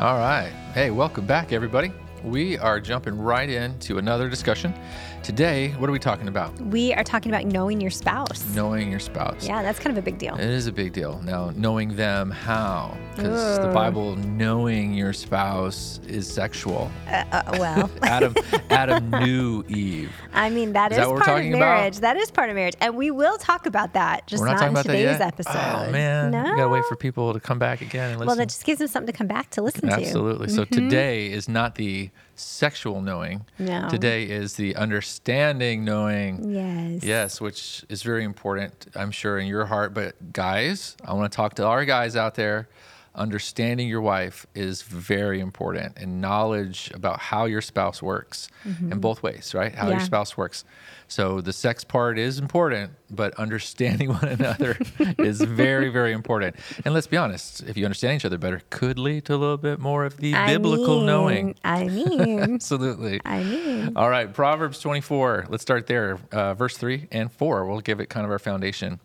All right. Hey, welcome back, everybody. We are jumping right into another discussion. Today, what are we talking about? We are talking about knowing your spouse. Knowing your spouse. Yeah, that's kind of a big deal. It is a big deal. Now, knowing them how? Because the Bible, knowing your spouse is sexual. Uh, uh, well, Adam, Adam knew Eve. I mean that Is is, that part of talking about? marriage. That is part of marriage, and we will talk about that. Just We're not, not, talking in today's episode. Oh man, no. you gotta wait for people to come back again and listen. Well, that just gives them something to come back to listen to. Absolutely. So today is not the sexual knowing. No. Today is the understanding knowing. Yes. Yes, which is very important, I'm sure, in your heart. But guys, I want to talk to our guys out there. Understanding your wife is very important, and knowledge about how your spouse works in mm-hmm. both ways, right? How your spouse works. So the sex part is important, but understanding one another is very, very important. And let's be honest, if you understand each other better, could lead to a little bit more of the I biblical mean, knowing. I mean, Absolutely. I mean. All right, Proverbs 24. Let's start there. Uh, verse 3 and 4. We'll give it kind of our foundation.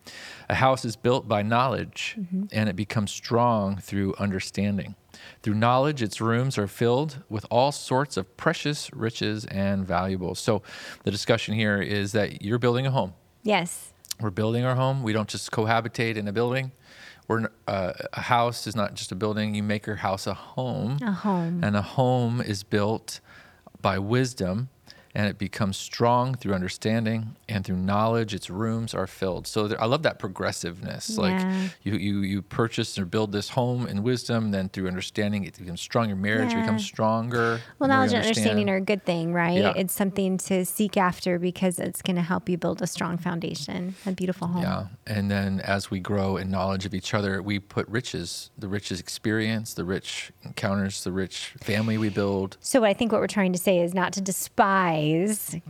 A house is built by knowledge, and it becomes strong through understanding. Through knowledge, its rooms are filled with all sorts of precious riches and valuables. So, the discussion here is that you're building a home. Yes. We're building our home. We don't just cohabitate in a building. We're uh, a house is not just a building. You make your house a home. A home. And a home is built by wisdom and it becomes strong through understanding and through knowledge its rooms are filled so there, i love that progressiveness like you, you you purchase or build this home in wisdom then through understanding it becomes strong your marriage Yeah. becomes stronger Well, knowledge and understanding are a good thing, right? Yeah. It's something to seek after because it's going to help you build a strong foundation, a beautiful home. Yeah. And then as we grow in knowledge of each other, we put riches, the riches experience, the rich encounters, the rich family we build. So I think what we're trying to say is not to despise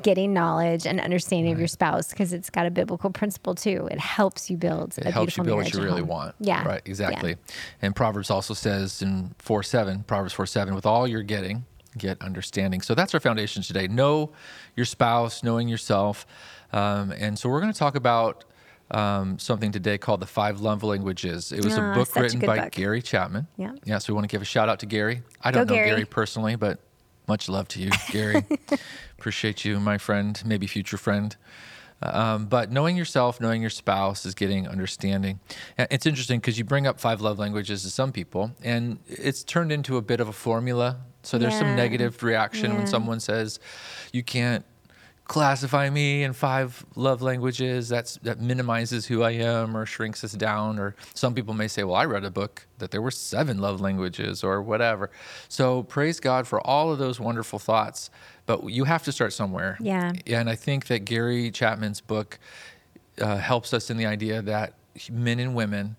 getting knowledge and understanding of your spouse because it's got a biblical principle too. It helps you build It a helps you beautiful build what marriage you really home. want. Yeah. Right. Yeah. Exactly. And Proverbs also says in 4 7, Proverbs 4 7, with all you're getting, get understanding. So that's our foundation today. Know your spouse, knowing yourself. Um, and so we're going to talk about um, something today called the Five Love Languages. It was Ah, a book such a written by book. Gary Chapman. Yeah. Yeah. So we want to give a shout out to Gary. I don't Go, know Gary. Gary personally, but much love to you, Gary. Appreciate you, my friend, maybe future friend. Um, but knowing yourself, knowing your spouse is getting understanding. It's interesting because you bring up five love languages to some people, and it's turned into a bit of a formula. So there's some negative reaction when someone says, "You can't classify me in five love languages." That's that minimizes who I am or shrinks us down. Or some people may say, "Well, I read a book that there were seven love languages or whatever." So praise God for all of those wonderful thoughts. But you have to start somewhere. Yeah. And I think that Gary Chapman's book uh, helps us in the idea that men and women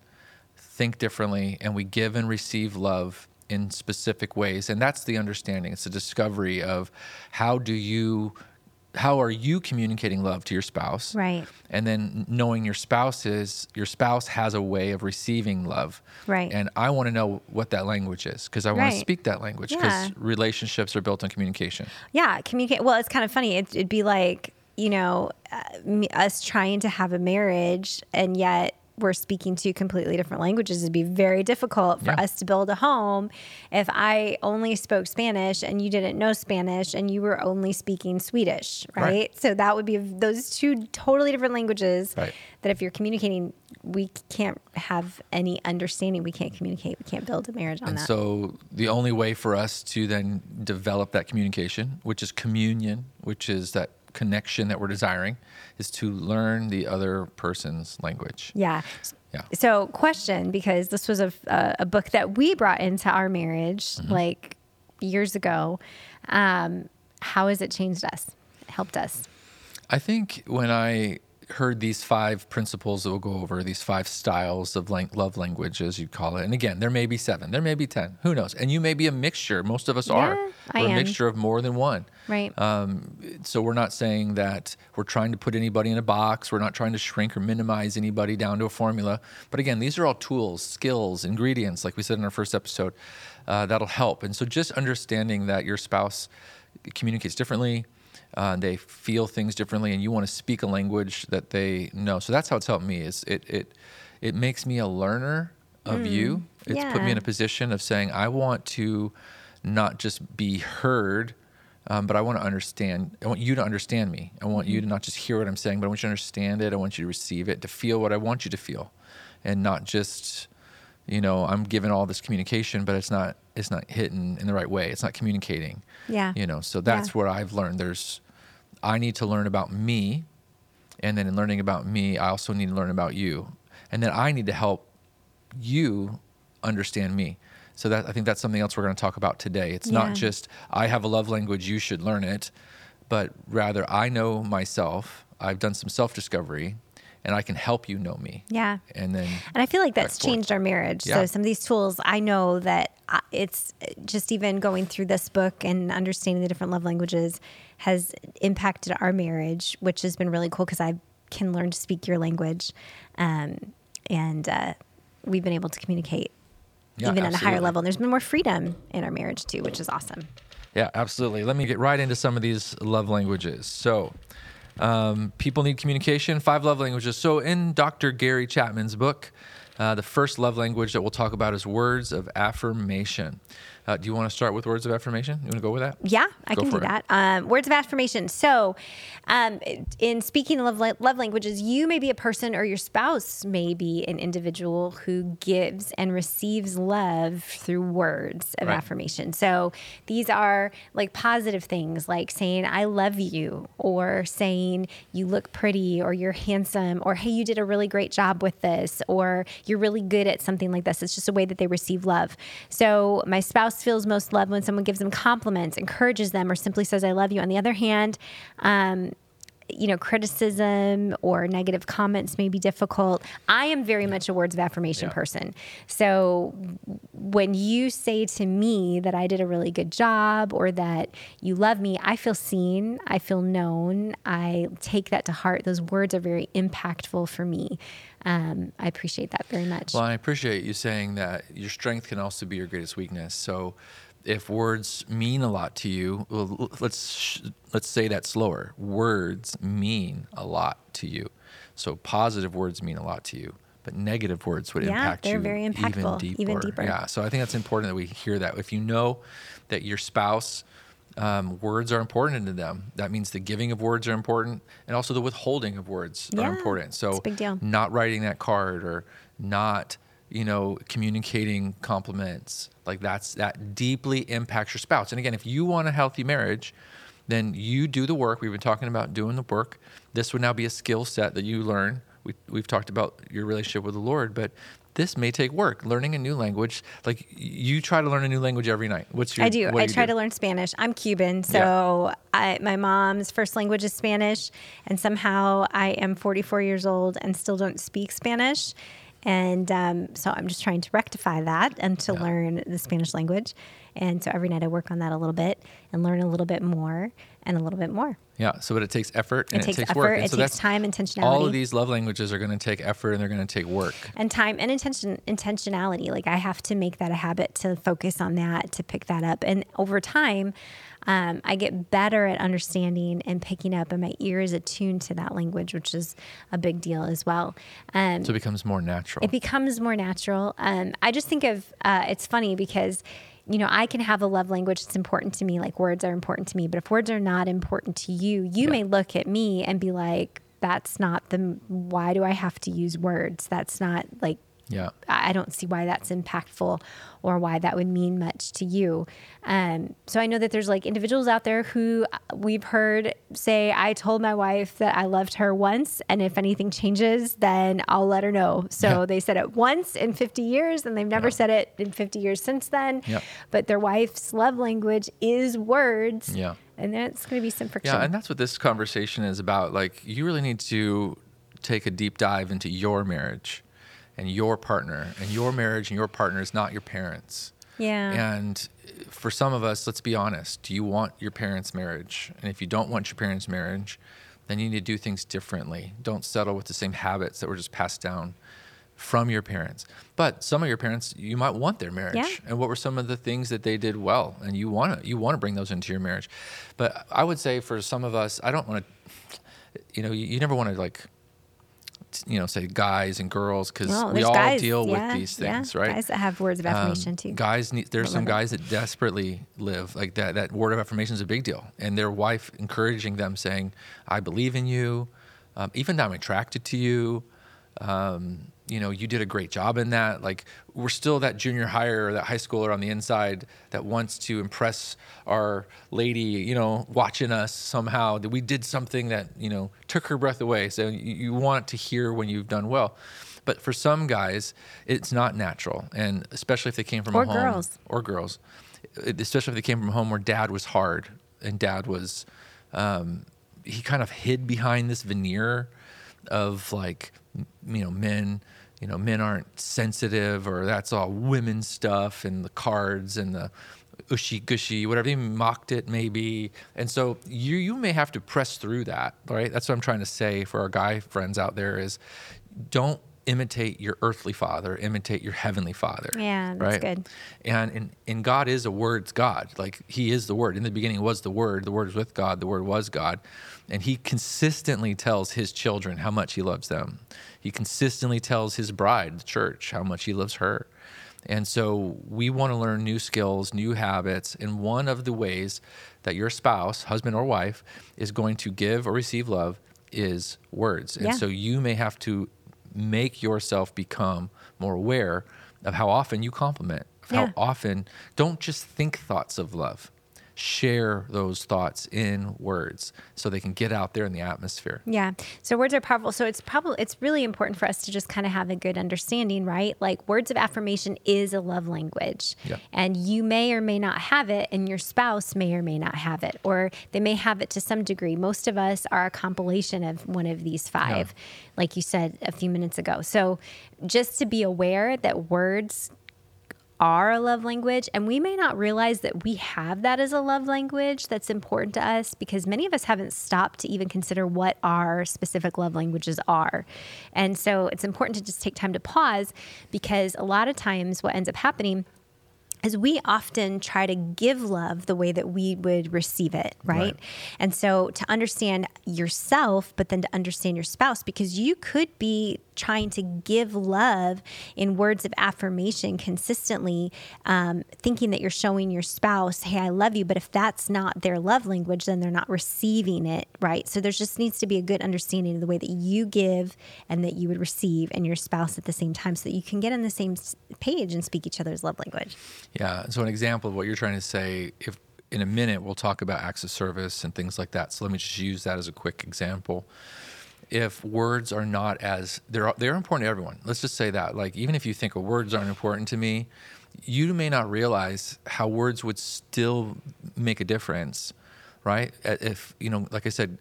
think differently and we give and receive love in specific ways. And that's the understanding. It's a discovery of how do you how are you communicating love to your spouse? Right. And then knowing your spouse is your spouse has a way of receiving love. Right. And I want to know what that language is because I want to speak that language because Yeah. relationships are built on communication. Yeah, communicate. Well, it's kind of funny. It, it'd be like you know uh, us trying to have a marriage, and yet we're speaking two completely different languages. It'd be very difficult for Yeah. us to build a home if I only spoke Spanish and you didn't know Spanish and you were only speaking Swedish, right? Right. So that would be those two totally different languages. Right. That if you're communicating, we can't have any understanding. We can't communicate. We can't build a marriage on And that. so the only way for us to then develop that communication, which is communion, which is that connection that we're desiring, is to learn the other person's language. Yeah. Yeah. So, question because this was a, a, book that we brought into our marriage Mm-hmm. like years ago. Um, how has it changed us? Helped us? I think when I heard these five principles that we'll go over, these five styles of lang- love language, as you call it, and again, there may be seven, there may be 10, who knows? And you may be a mixture. Most of us are. Yeah, I We're a am. mixture of more than one. Right. Um, so we're not saying that we're trying to put anybody in a box. We're not trying to shrink or minimize anybody down to a formula. But again, these are all tools, skills, ingredients, like we said in our first episode, uh, that'll help. And so just understanding that your spouse communicates differently, uh, they feel things differently, and you want to speak a language that they know. So that's how it's helped me. Is it it it makes me a learner of you. It's put me in a position of saying, I want to not just be heard, um, but I want to understand. I want you to understand me. I want you to not just hear what I'm saying, but I want you to understand it. I want you to receive it, to feel what I want you to feel, and not just, you know, I'm given all this communication, but it's not it's not hitting in the right way. It's not communicating. Yeah. You know, so that's Yeah. what I've learned. There's, I need to learn about me, and then in learning about me, I also need to learn about you, and then I need to help you understand me. So that I think that's something else we're going to talk about today. It's Yeah. not just I have a love language, you should learn it, but rather I know myself. I've done some self discovery, and I can help you know me. Yeah. And then And I feel like that's forth. changed our marriage. Yeah. So some of these tools, I know that it's just even going through this book and understanding the different love languages has impacted our marriage, which has been really cool because I can learn to speak your language, um, and uh, we've been able to communicate Yeah, even at a higher level. And there's been more freedom in our marriage too, which is awesome. Yeah, absolutely. Let me get right into some of these love languages. So, um, people need communication, five love languages. So, in Dr. Gary Chapman's book, uh, the first love language that we'll talk about is words of affirmation. Uh, do you want to start with words of affirmation? You want to go with that? Yeah, I Go can do it. that. Um, words of affirmation. So, um, in speaking love, love languages, you may be a person or your spouse may be an individual who gives and receives love through words of Right. affirmation. So, these are like positive things like saying, I love you, or saying, you look pretty, or you're handsome, or hey, you did a really great job with this, or you're really good at something like this. It's just a way that they receive love. So, my spouse feels most loved when someone gives them compliments, encourages them, or simply says, I love you. On the other hand, um, you know, criticism or negative comments may be difficult. I am very much a words of affirmation Yeah. person. So when you say to me that I did a really good job or that you love me, I feel seen, I feel known, I take that to heart. Those words are very impactful for me. Um, I appreciate that very much. Well, I appreciate you saying that your strength can also be your greatest weakness. So, if words mean a lot to you, well, let's sh- let's say that slower. Words mean a lot to you. So, positive words mean a lot to you, but negative words would Yeah, impact they're you very even deeper. even deeper. Yeah. So, I think that's important that we hear that. If you know that your spouse um, words are important to them. That means the giving of words are important, and also the withholding of words Yeah, are important. So, it's a big deal. not writing that card or not you know communicating compliments like that's that deeply impacts your spouse and again if you want a healthy marriage then you do the work we've been talking about doing the work this would now be a skill set that you learn we, we've talked about your relationship with the lord but this may take work learning a new language like you try to learn a new language every night what's your I do. I you try do? to learn Spanish. I'm Cuban, so I, my mom's first language is Spanish, and somehow I am 44 years old and still don't speak Spanish. And um, so I'm just trying to rectify that and to Yeah. learn the Spanish language. And so every night I work on that a little bit and learn a little bit more and a little bit more. Yeah, so but it takes effort and It takes work. effort, And it so takes time, intentionality. All of these love languages are going to take effort and they're going to take work. and time and intention intentionality like i have to make that a habit to focus on that to pick that up and over time um, i get better at understanding and picking up and my ear is attuned to that language which is a big deal as well um, So it becomes more natural. it becomes more natural. Um, I just think of uh, it's funny because you know I can have a love language that's important to me, like words are important to me. But if words are not important to you, you Yeah. may look at me and be like, "That's not the. Why do I have to use words? That's not like." Yeah. I don't see why that's impactful or why that would mean much to you. Um, so I know that there's like individuals out there who uh, we've heard say, I told my wife that I loved her once, and if anything changes, then I'll let her know. So Yeah. they said it once in 50 years, and they've never Yeah. said it in 50 years since then. Yep. But their wife's love language is words. Yeah. And that's going to be some friction. Yeah, and that's what this conversation is about. Like, you really need to take a deep dive into your marriage and your partner. And your marriage and your partner is not your parents. yeah. And for some of us, let's be honest, do you want your parents' marriage? And if you don't want your parents' marriage, then you need to do things differently. Don't settle with the same habits that were just passed down from your parents. But some of your parents, you might want their marriage. Yeah. And what were some of the things that they did well? And you want to you want to bring those into your marriage. But I would say for some of us, I don't want to you know, you, you never want to like you know, say guys and girls because No, we all guys, deal yeah, with these yeah, things, right? Guys that have words of affirmation Um, too. Guys need. There's some love it. guys that desperately live like that. That word of affirmation is a big deal, and their wife encouraging them, saying, "I believe in you," um, even though I'm attracted to you. Um, you know, you did a great job in that. Like, we're still that junior higher or that high schooler on the inside that wants to impress our lady, you know, watching us somehow that we did something that, you know, took her breath away. So you, you want to hear when you've done well. But for some guys, it's not natural. And especially if they came from Or a home girls. or girls, especially if they came from a home where dad was hard and dad was, um, he kind of hid behind this veneer of like, you know, men, you know, men aren't sensitive or that's all women stuff and the cards and the ushy gushy, whatever. He mocked it maybe. And so you, you may have to press through that, right? That's what I'm trying to say for our guy friends out there is don't imitate your earthly father, imitate your heavenly father. Yeah, that's right? good. And, and and God is a word's God. Like He is the Word. In the beginning was the Word. The Word was with God. The Word was God. And He consistently tells His children how much He loves them. He consistently tells His bride, the church, how much He loves her. And so we want to learn new skills, new habits. And one of the ways that your spouse, husband or wife, is going to give or receive love is words. And Yeah. so you may have to make yourself become more aware of how often you compliment, of Yeah. how often don't just think thoughts of love. Share those thoughts in words so they can get out there in the atmosphere. Yeah. So words are powerful. So it's probably it's really important for us to just kind of have a good understanding, right? Like words of affirmation is a love language. Yeah. And you may or may not have it and your spouse may or may not have it or they may have it to some degree. Most of us are a compilation of one of these five, like you said a few minutes ago. So just to be aware that words are a love language and we may not realize that we have that as a love language that's important to us because many of us haven't stopped to even consider what our specific love languages are. And so it's important to just take time to pause because a lot of times what ends up happening is we often try to give love the way that we would receive it, right? Right. And so to understand yourself, but then to understand your spouse, because you could be trying to give love in words of affirmation consistently, um, thinking that you're showing your spouse, hey, I love you. But if that's not their love language, then they're not receiving it, right? So there just needs to be a good understanding of the way that you give and that you would receive and your spouse at the same time so that you can get on the same page and speak each other's love language. Yeah. So an example of what you're trying to say, if in a minute we'll talk about acts of service and things like that. So let me just use that as a quick example. If words are not as they're they're important to everyone. Let's just say that. Like even if you think words aren't important to me, you may not realize how words would still make a difference, right? If you know, like I said,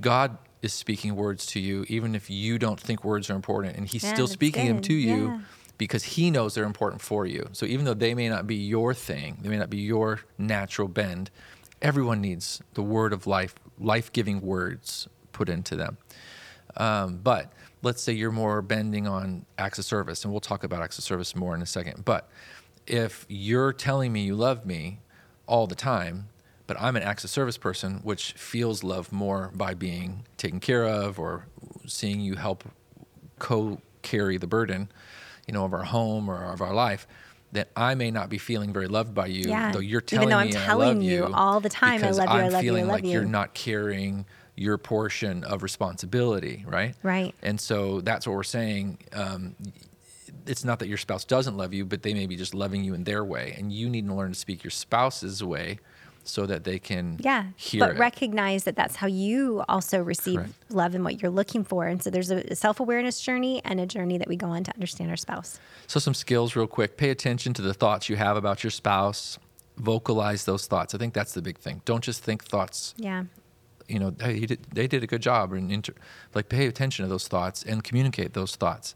God is speaking words to you, even if you don't think words are important, and He's Yeah, still speaking them to you Yeah. because he knows they're important for you. So even though they may not be your thing, they may not be your natural bend, everyone needs the word of life, life giving words put into them. Um, but let's say you're more bending on acts of service, and we'll talk about acts of service more in a second. But if you're telling me you love me all the time, but I'm an acts of service person, which feels love more by being taken care of or seeing you help co carry the burden, you know, of our home or of our life, that I may not be feeling very loved by you, Yeah. though you're Even telling though I'm me I telling love you you all the time, I because love you, I I'm love you, I feeling love like you. you're not carrying your portion of responsibility, right? Right. And so that's what we're saying. Um, it's not that your spouse doesn't love you, but they may be just loving you in their way, and you need to learn to speak your spouse's way so that they can Yeah, hear but it. recognize that that's how you also receive Correct. love and what you're looking for. And so there's a self awareness journey and a journey that we go on to understand our spouse. So, some skills, real quick. Pay attention to the thoughts you have about your spouse. Vocalize those thoughts. I think that's the big thing. Don't just think thoughts. Yeah, You know, hey, he did, they did a good job. And inter- like, pay attention to those thoughts and communicate those thoughts.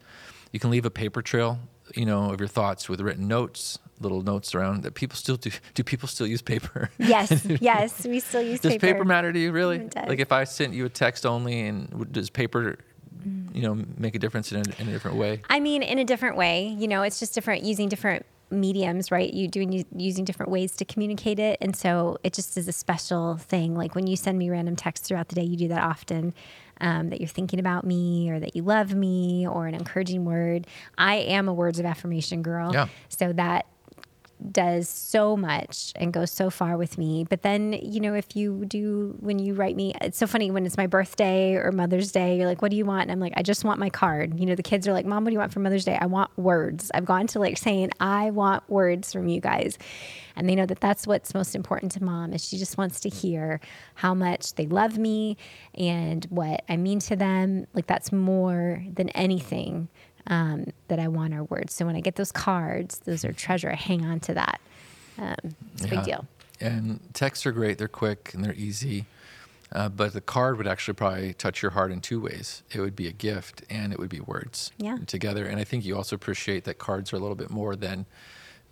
You can leave a paper trail, you know, of your thoughts with written notes, little notes around. That people still do. Do people still use paper? yes, yes, we still use Does paper. paper matter to you, really? Like, if I sent you a text only, and does paper, Mm. you know, make a difference in a, in a different way? I mean, in a different way. You know, it's just different using different mediums, right? You doing using different ways to communicate it, and so it just is a special thing. Like when you send me random texts throughout the day, you do that often. Um, that you're thinking about me or that you love me or an encouraging word. I am a words of affirmation girl. Yeah. So that does so much and goes so far with me. But then, you know, if you do, when you write me, it's so funny when it's my birthday or Mother's Day, you're like, what do you want? And I'm like, I just want my card. You know, the kids are like, Mom, what do you want for Mother's Day? I want words. I've gone to like saying, I want words from you guys. And they know that that's what's most important to mom is she just wants to hear how much they love me and what I mean to them. Like that's more than anything um, that I want our words. So when I get those cards, those are treasure. I hang on to that. Um, it's a Yeah. big deal. And texts are great. They're quick and they're easy. Uh, but the card would actually probably touch your heart in two ways. It would be a gift and it would be words Yeah. together. And I think you also appreciate that cards are a little bit more than,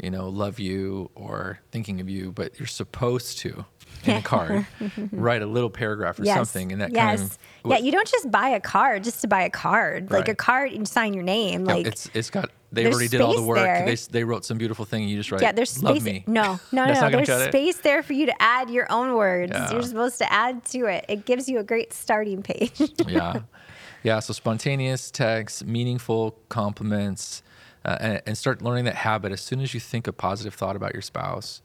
you know, love you or thinking of you, but you're supposed to, in a card, write a little paragraph or something. And that yes. kind of. yeah, you don't just buy a card just to buy a card. Like a card and sign your name. No, Like it's it's got they already did all the work. there. They they wrote some beautiful thing. And you just write. yeah, there's Love space. me. No, no, That's no. There's cut it? space there for you to add your own words. Yeah. You're supposed to add to it. It gives you a great starting page. yeah, yeah. So spontaneous text, meaningful compliments, uh, and, and start learning that habit. As soon as you think a positive thought about your spouse,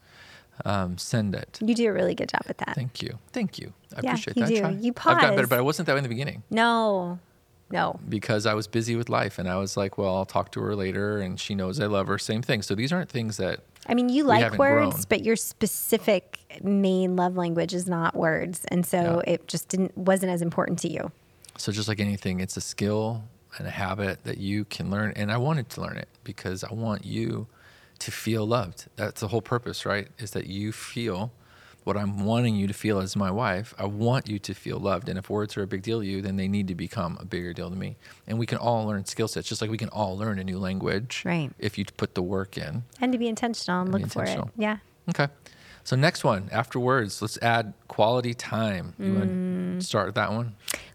um, send it. you do a really good job at that. Thank you, thank you. I Yeah, appreciate you that. do. Try. You I've gotten better, but I wasn't that way in the beginning No, no. because I was busy with life, and I was like, well, I'll talk to her later, and she knows I love her. Same thing. So these aren't things that I mean, you like words, grown. but your specific main love language is not words, and so Yeah. it just didn't wasn't as important to you. So just like anything, it's a skill and a habit that you can learn. And I wanted to learn it because I want you to feel loved. That's the whole purpose, right? Is that you feel what I'm wanting you to feel as my wife. I want you to feel loved. And if words are a big deal to you, then they need to become a bigger deal to me. And we can all learn skill sets, just like we can all learn a new language. Right. If you put the work in. And to be intentional and And look for it. Yeah. Okay. So next one, after words, let's add quality time. You want Mm. to start with that one?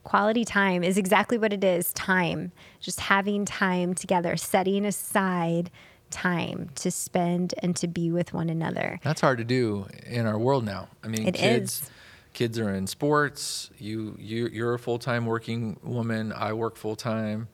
Quality time is exactly what it is time. Just having time together, setting aside time to spend and to be with one another. That's hard to do in our world now. I mean, It kids, is. kids are in sports. You, you, you're a full time working woman. I work full time.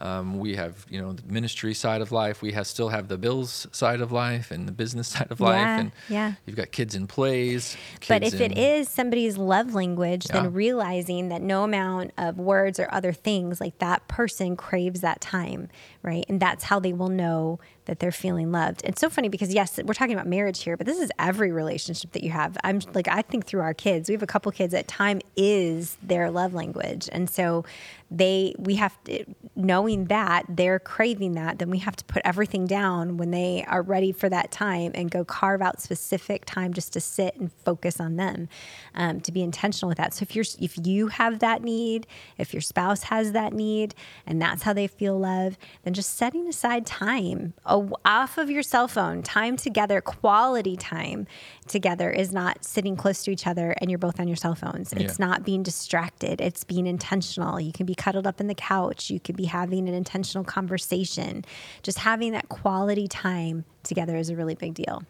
Um, we have, you know, the ministry side of life. We have still have the bills side of life and the business side of life. Yeah, And yeah. you've got kids in plays. But if it in- is somebody's love language, Yeah. then realizing that no amount of words or other things like that person craves that time, right? And that's how they will know that they're feeling loved. It's so funny because yes, we're talking about marriage here, but this is every relationship that you have. I'm like I think through our kids, we have a couple kids that time is their love language. And so they we have to knowing that they're craving that, then we have to put everything down when they are ready for that time and go carve out specific time just to sit and focus on them, um, to be intentional with that. So if you're if you have that need, if your spouse has that need, and that's how they feel love, then just setting aside time a- off of your cell phone, time together, quality time together is not sitting close to each other and you're both on your cell phones. It's Yeah. not being distracted. It's being intentional. You can be cuddled up in the couch. You could be having an intentional conversation. Just having that quality time together is a really big deal.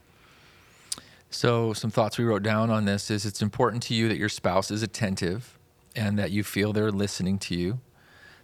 So, some thoughts we wrote down on this is it's important to you that your spouse is attentive and that you feel they're listening to you,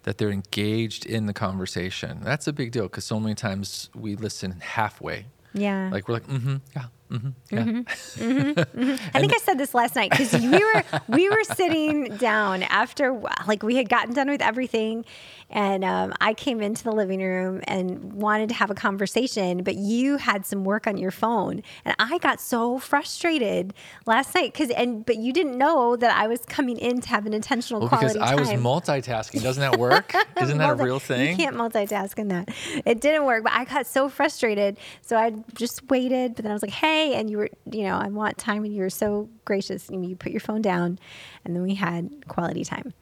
that they're engaged in the conversation. That's a big deal because so many times we listen halfway. Yeah. Like we're like, mm hmm, yeah, mm hmm, yeah. I think I said this last night because we were we were sitting down after like we had gotten done with everything, and um, I came into the living room and wanted to have a conversation, but you had some work on your phone, and I got so frustrated last night because and but you didn't know that I was coming in to have an intentional Well, quality because I was multitasking. Doesn't that work? Isn't that a real thing? You can't multitask in that. It didn't work, but I got so frustrated. So I just waited, but then I was like, hey, and you were, you know, I want time. And you were so gracious. And you put your phone down, and then we had quality time.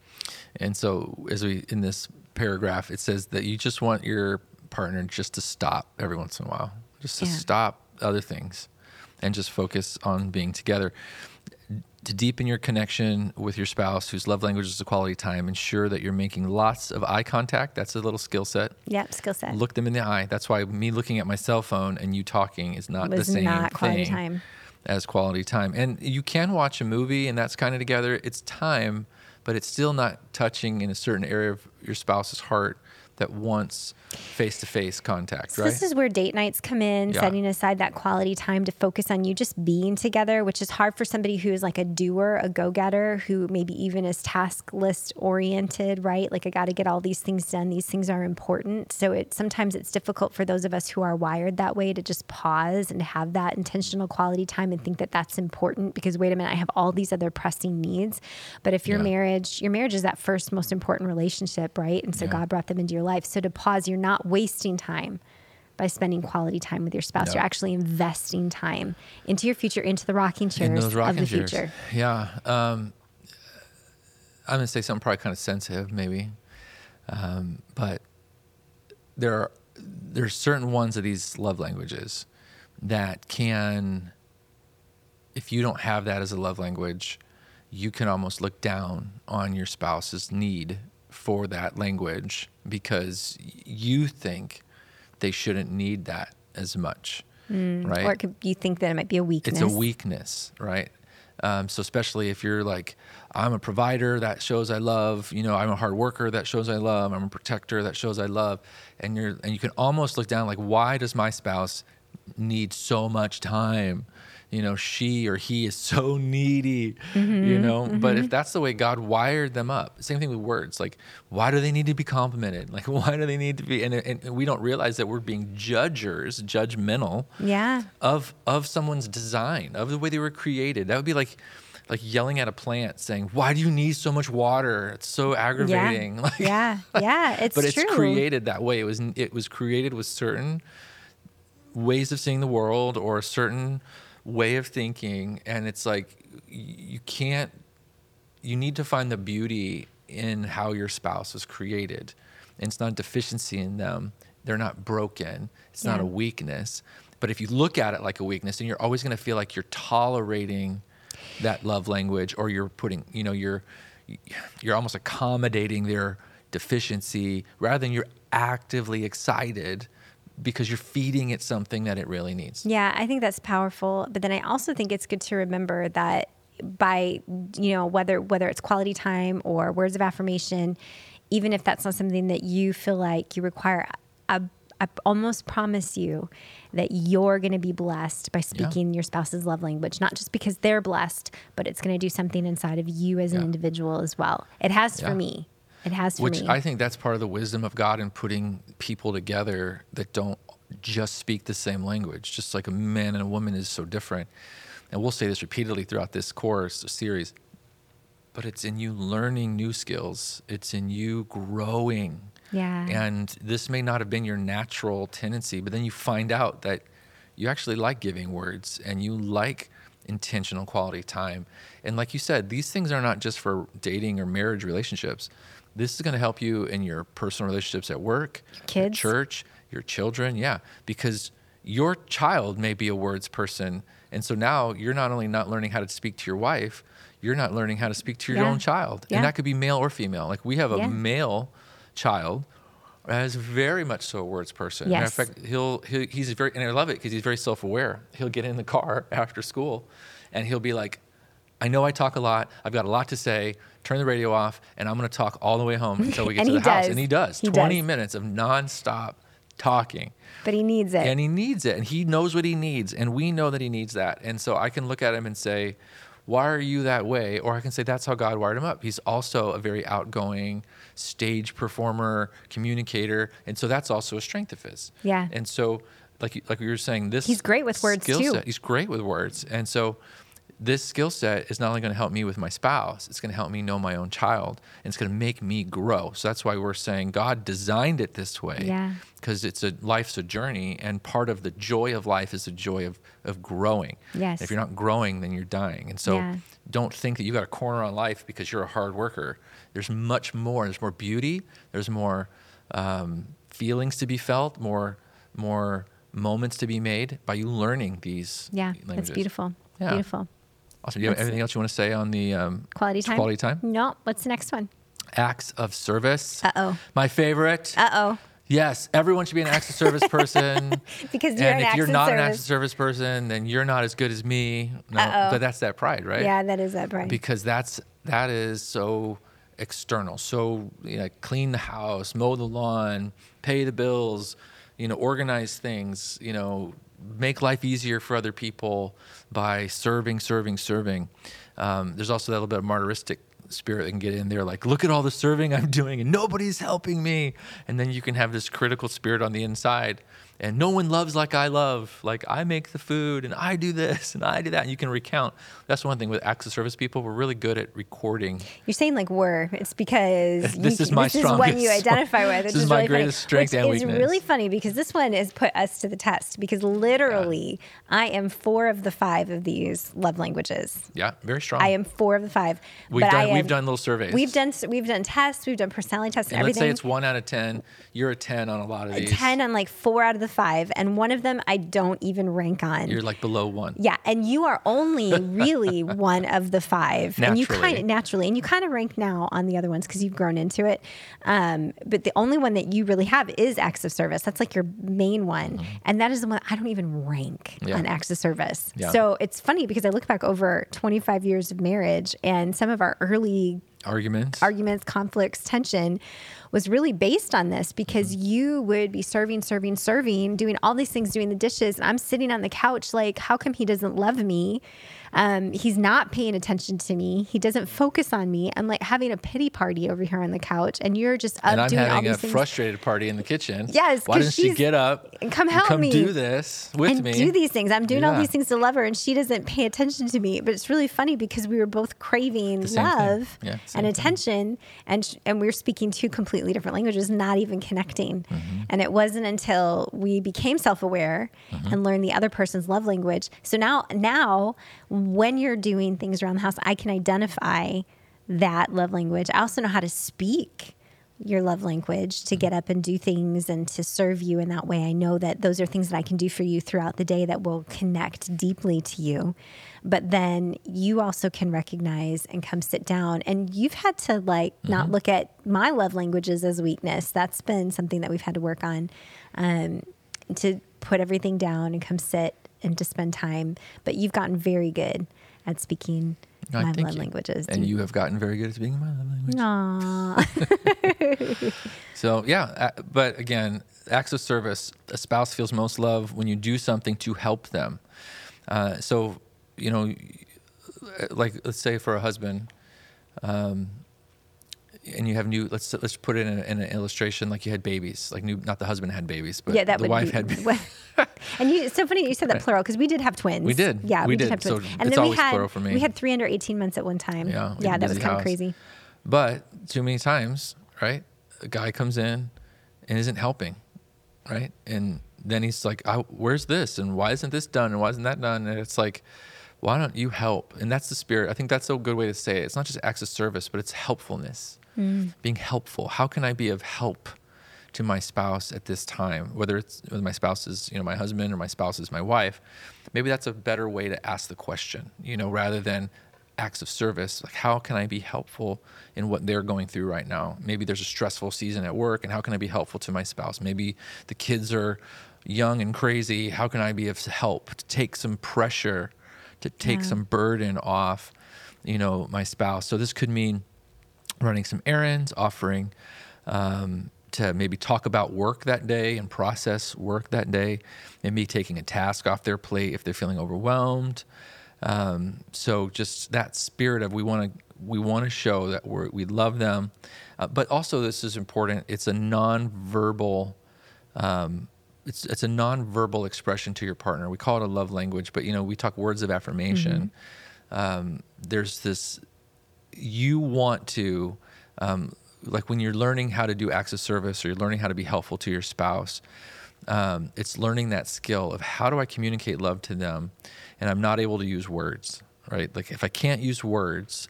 And so, as we in this paragraph, it says that you just want your partner just to stop every once in a while, just to Yeah. stop other things, and just focus on being together. To deepen your connection with your spouse whose love language is a quality time, ensure that you're making lots of eye contact. That's a little skill set. Yep, skill set. Look them in the eye. That's why me looking at my cell phone and you talking is not the same not quality thing time. as quality time. And you can watch a movie and that's kind of together. It's time, but it's still not touching in a certain area of your spouse's heart that wants face to face contact, So right? This is where date nights come in, Yeah. setting aside that quality time to focus on you just being together, which is hard for somebody who is like a doer, a go getter, who maybe even is task list oriented, right? Like I got to get all these things done. These things are important. So it sometimes it's difficult for those of us who are wired that way to just pause and have that intentional quality time and think that that's important because wait a minute, I have all these other pressing needs. But if your Yeah. marriage, your marriage is that first most important relationship, right? And so Yeah. God brought them into your life. So to pause, you're not wasting time by spending quality time with your spouse. No. You're actually investing time into your future, into the rocking in chairs rocking of the chairs. future. Yeah. Um, I'm going to say something probably kind of sensitive, maybe. Um, but there are there's certain ones of these love languages that can, if you don't have that as a love language, you can almost look down on your spouse's need for that language because you think they shouldn't need that as much, right? Or could, you think that it might be a weakness. it's a weakness, right? Um, so especially if you're like, I'm a provider, that shows I love. You know, I'm a hard worker, that shows I love. I'm a protector, that shows I love. And you're and you can almost look down like, why does my spouse need so much time? You know, she or he is so needy. You mm-hmm, know, but if mm-hmm. that's the way God wired them up, same thing with words. Like, why do they need to be complimented? Like, why do they need to be? And, and we don't realize that we're being judgers, judgmental Yeah. of of someone's design, of the way they were created. That would be like like yelling at a plant saying, "Why do you need so much water? It's so aggravating." Yeah. Like, yeah. Yeah. It's but it's true. created that way. It was it was created with certain ways of seeing the world or certain way of thinking, and it's like you can't. You need to find the beauty in how your spouse was created. And it's not a deficiency in them. They're not broken. It's not a weakness. But if you look at it like a weakness, then you're always going to feel like you're tolerating that love language or you're putting, you know, you're you're almost accommodating their deficiency rather than you're actively excited because you're feeding it something that it really needs. Yeah, I think that's powerful. But then I also think it's good to remember that by you know whether whether it's quality time or words of affirmation, even if that's not something that you feel like you require, I, I almost promise you that you're going to be blessed by speaking your spouse's love language, not just because they're blessed, but it's going to do something inside of you as an individual as well. It has Yeah. for me. It has Which me. I think that's part of the wisdom of God in putting people together that don't just speak the same language. Just like a man and a woman is so different. And we'll say this repeatedly throughout this course or series. But it's in you learning new skills. It's in you growing. yeah. And this may not have been your natural tendency, but then you find out that you actually like giving words and you like intentional quality time. And like you said, these things are not just for dating or marriage relationships. This is going to help you in your personal relationships at work, Kids. church, your children. Yeah, because your child may be a words person. And so now you're not only not learning how to speak to your wife, you're not learning how to speak to your Yeah. own child. Yeah. And that could be male or female. Like we have a Yeah. male child is very much so a words person. Matter of fact, he'll, he he's very and I love it because he's very self aware. He'll get in the car after school, and he'll be like, "I know I talk a lot. I've got a lot to say. Turn the radio off, and I'm going to talk all the way home until we get to the he house." And he does. He Twenty does. minutes of nonstop talking but he needs it. and he needs it and he knows what he needs and we know that he needs that and so i can look at him and say why are you that way or i can say that's how god wired him up he's also a very outgoing stage performer communicator and so that's also a strength of his Yeah. and so like you- like we were saying this He's great with words, too. set- he's great with words and so this skill set is not only going to help me with my spouse, it's going to help me know my own child, and it's going to make me grow. So that's why we're saying God designed it this way Yeah. because it's a life's a journey and part of the joy of life is the joy of, of growing Yes. if you're not growing then you're dying and so Yeah. don't think that you've got a corner on life because you're a hard worker there's much more there's more beauty there's more um, feelings to be felt more more moments to be made by you learning these Yeah, languages. that's beautiful. Yeah. Beautiful. Awesome. Do you have That's anything else you want to say on the um, Quality time. Quality time. No. What's the next one? Acts of service. Uh oh. My favorite. Uh oh. Yes, everyone should be an acts of service person. Because you're and an if you're not an acts of service person, then you're not as good as me. No, Uh-oh. but that's that pride, right? Yeah, that is that bright. Because that's that is so external. So you know, clean the house, mow the lawn, pay the bills, you know, organize things, you know, make life easier for other people by serving, serving, serving. Um, there's also that little bit of martyristic spirit that can get in there like look at all the serving i'm doing and nobody's helping me and then you can have this critical spirit on the inside and no one loves like i love like i make the food and i do this and i do that and you can recount that's one thing with acts of service people we're really good at recording You're saying like we're. It's because This you, is my this is what you identify with. this which is my really funny, greatest strength which and is weakness. really funny because this one has put us to the test because literally I am four of the five of these love languages. yeah very strong I am four of the five. We've but done- I am- we've done little surveys. We've done we've done tests. We've done personality tests and, and let's say it's one out of ten you're a 10 on a lot of a these ten on like four out of the five, and one of them I don't even rank on. you're like below one Yeah, and you are only really one of the five, and you kind of naturally, and you kind of rank now on the other ones because you've grown into it. Um, but the only one that you really have is acts of service. That's like your main one, and that is the one I don't even rank Mm-hmm. Yeah. on acts of service. Yeah. So it's funny because I look back over 25 years of marriage, and some of our early arguments arguments, conflicts, tension was really based on this because Mm-hmm. you would be serving, serving, serving, doing all these things, doing the dishes. And I'm sitting on the couch like, how come he doesn't love me? Um, he's not paying attention to me. He doesn't focus on me. I'm like having a pity party over here on the couch, and you're just up and I'm doing all having these a things. frustrated party in the kitchen. Yes, Why doesn't she get up and come and help come me do this with and me? do these things. I'm doing all these things to love her, and she doesn't pay attention to me. But it's really funny because we were both craving The same thing. love Yeah, and thing. attention, and sh- and we were speaking two completely different languages, not even connecting. Mm-hmm. And it wasn't until we became self aware Mm-hmm. and learned the other person's love language. So now, now when you're doing things around the house, I can identify that love language. I also know how to speak your love language to get up and do things and to serve you in that way. I know that those are things that I can do for you throughout the day that will connect deeply to you. But then you also can recognize and come sit down. And you've had to like not look at my love languages as weakness. That's been something that we've had to work on um, to put everything down and come sit and to spend time. But you've gotten very good at speaking I my love you. languages. And you have gotten very good at speaking my love language. Aww. So yeah, but again, acts of service. A spouse feels most love when you do something to help them. Uh, so you know, like let's say for a husband, um, and you have new. Let's let's put it in, a, in an illustration like you had babies. Like new, not the husband had babies, but yeah, that the wife be, had. babies. and you, it's so funny that you said that plural because we did have twins. We did. Yeah, We we, did. did. have twins. So and it's then we had plural for me. we had three under eighteen months at one time. Yeah, yeah, that was kind of crazy. But too many times, right? A guy comes in and isn't helping, right? And then he's like, I, "Where's this? And why isn't this done? And why isn't that done?" And it's like, why don't you help? And that's the spirit. I think that's a good way to say it. It's not just acts of service, but it's helpfulness, Mm. being helpful. How can I be of help to my spouse at this time? Whether it's whether my spouse is, you know, my husband or my spouse is my wife. Maybe that's a better way to ask the question, you know, rather than acts of service. Like, how can I be helpful in what they're going through right now? Maybe there's a stressful season at work, and how can I be helpful to my spouse? Maybe the kids are young and crazy. How can I be of help to take some pressure, to take Yeah. some burden off, you know, my spouse? So this could mean running some errands, offering um, to maybe talk about work that day and process work that day, maybe taking a task off their plate if they're feeling overwhelmed. Um, so just that spirit of we want to we want to show that we we love them, uh, but also this is important. It's a non-verbal. Um, it's it's a non-verbal expression to your partner. We call it a love language, but you know we talk words of affirmation. Um, there's this you want to um, like when you're learning how to do acts of service or you're learning how to be helpful to your spouse um, it's learning that skill of how do i communicate love to them and i'm not able to use words right like if i can't use words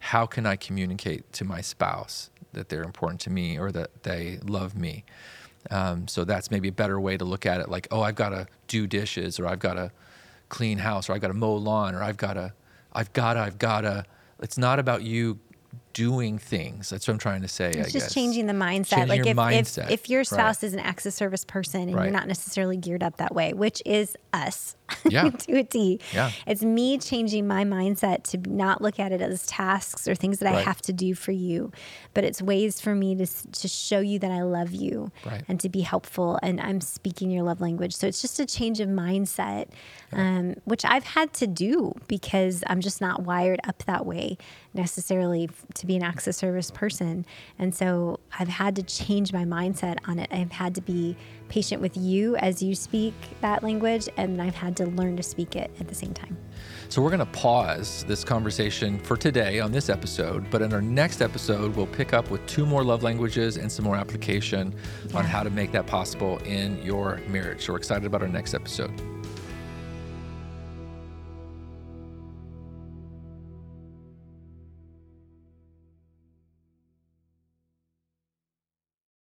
how can i communicate to my spouse that they're important to me or that they love me um, so that's maybe a better way to look at it like oh i've got to do dishes or i've got to clean house or i've got to mow lawn or i've got to I've gotta, I've gotta. It's not about you doing things. That's what I'm trying to say. It's I just guess. changing the mindset. Changing like your if, mindset, if if your right. spouse is an acts of service person and Right. you're not necessarily geared up that way, which is us Yeah. to a T. Yeah. It's me changing my mindset to not look at it as tasks or things that I have to do for you, but it's ways for me to to show you that I love you Right. and to be helpful and I'm speaking your love language. So it's just a change of mindset, um, which I've had to do because I'm just not wired up that way necessarily to be an acts of service person. And so I've had to change my mindset on it. I've had to be patient with you as you speak that language, and I've had to learn to speak it at the same time. So we're going to pause this conversation for today on this episode, but in our next episode, we'll pick up with two more love languages and some more application on how to make that possible in your marriage. So we're excited about our next episode.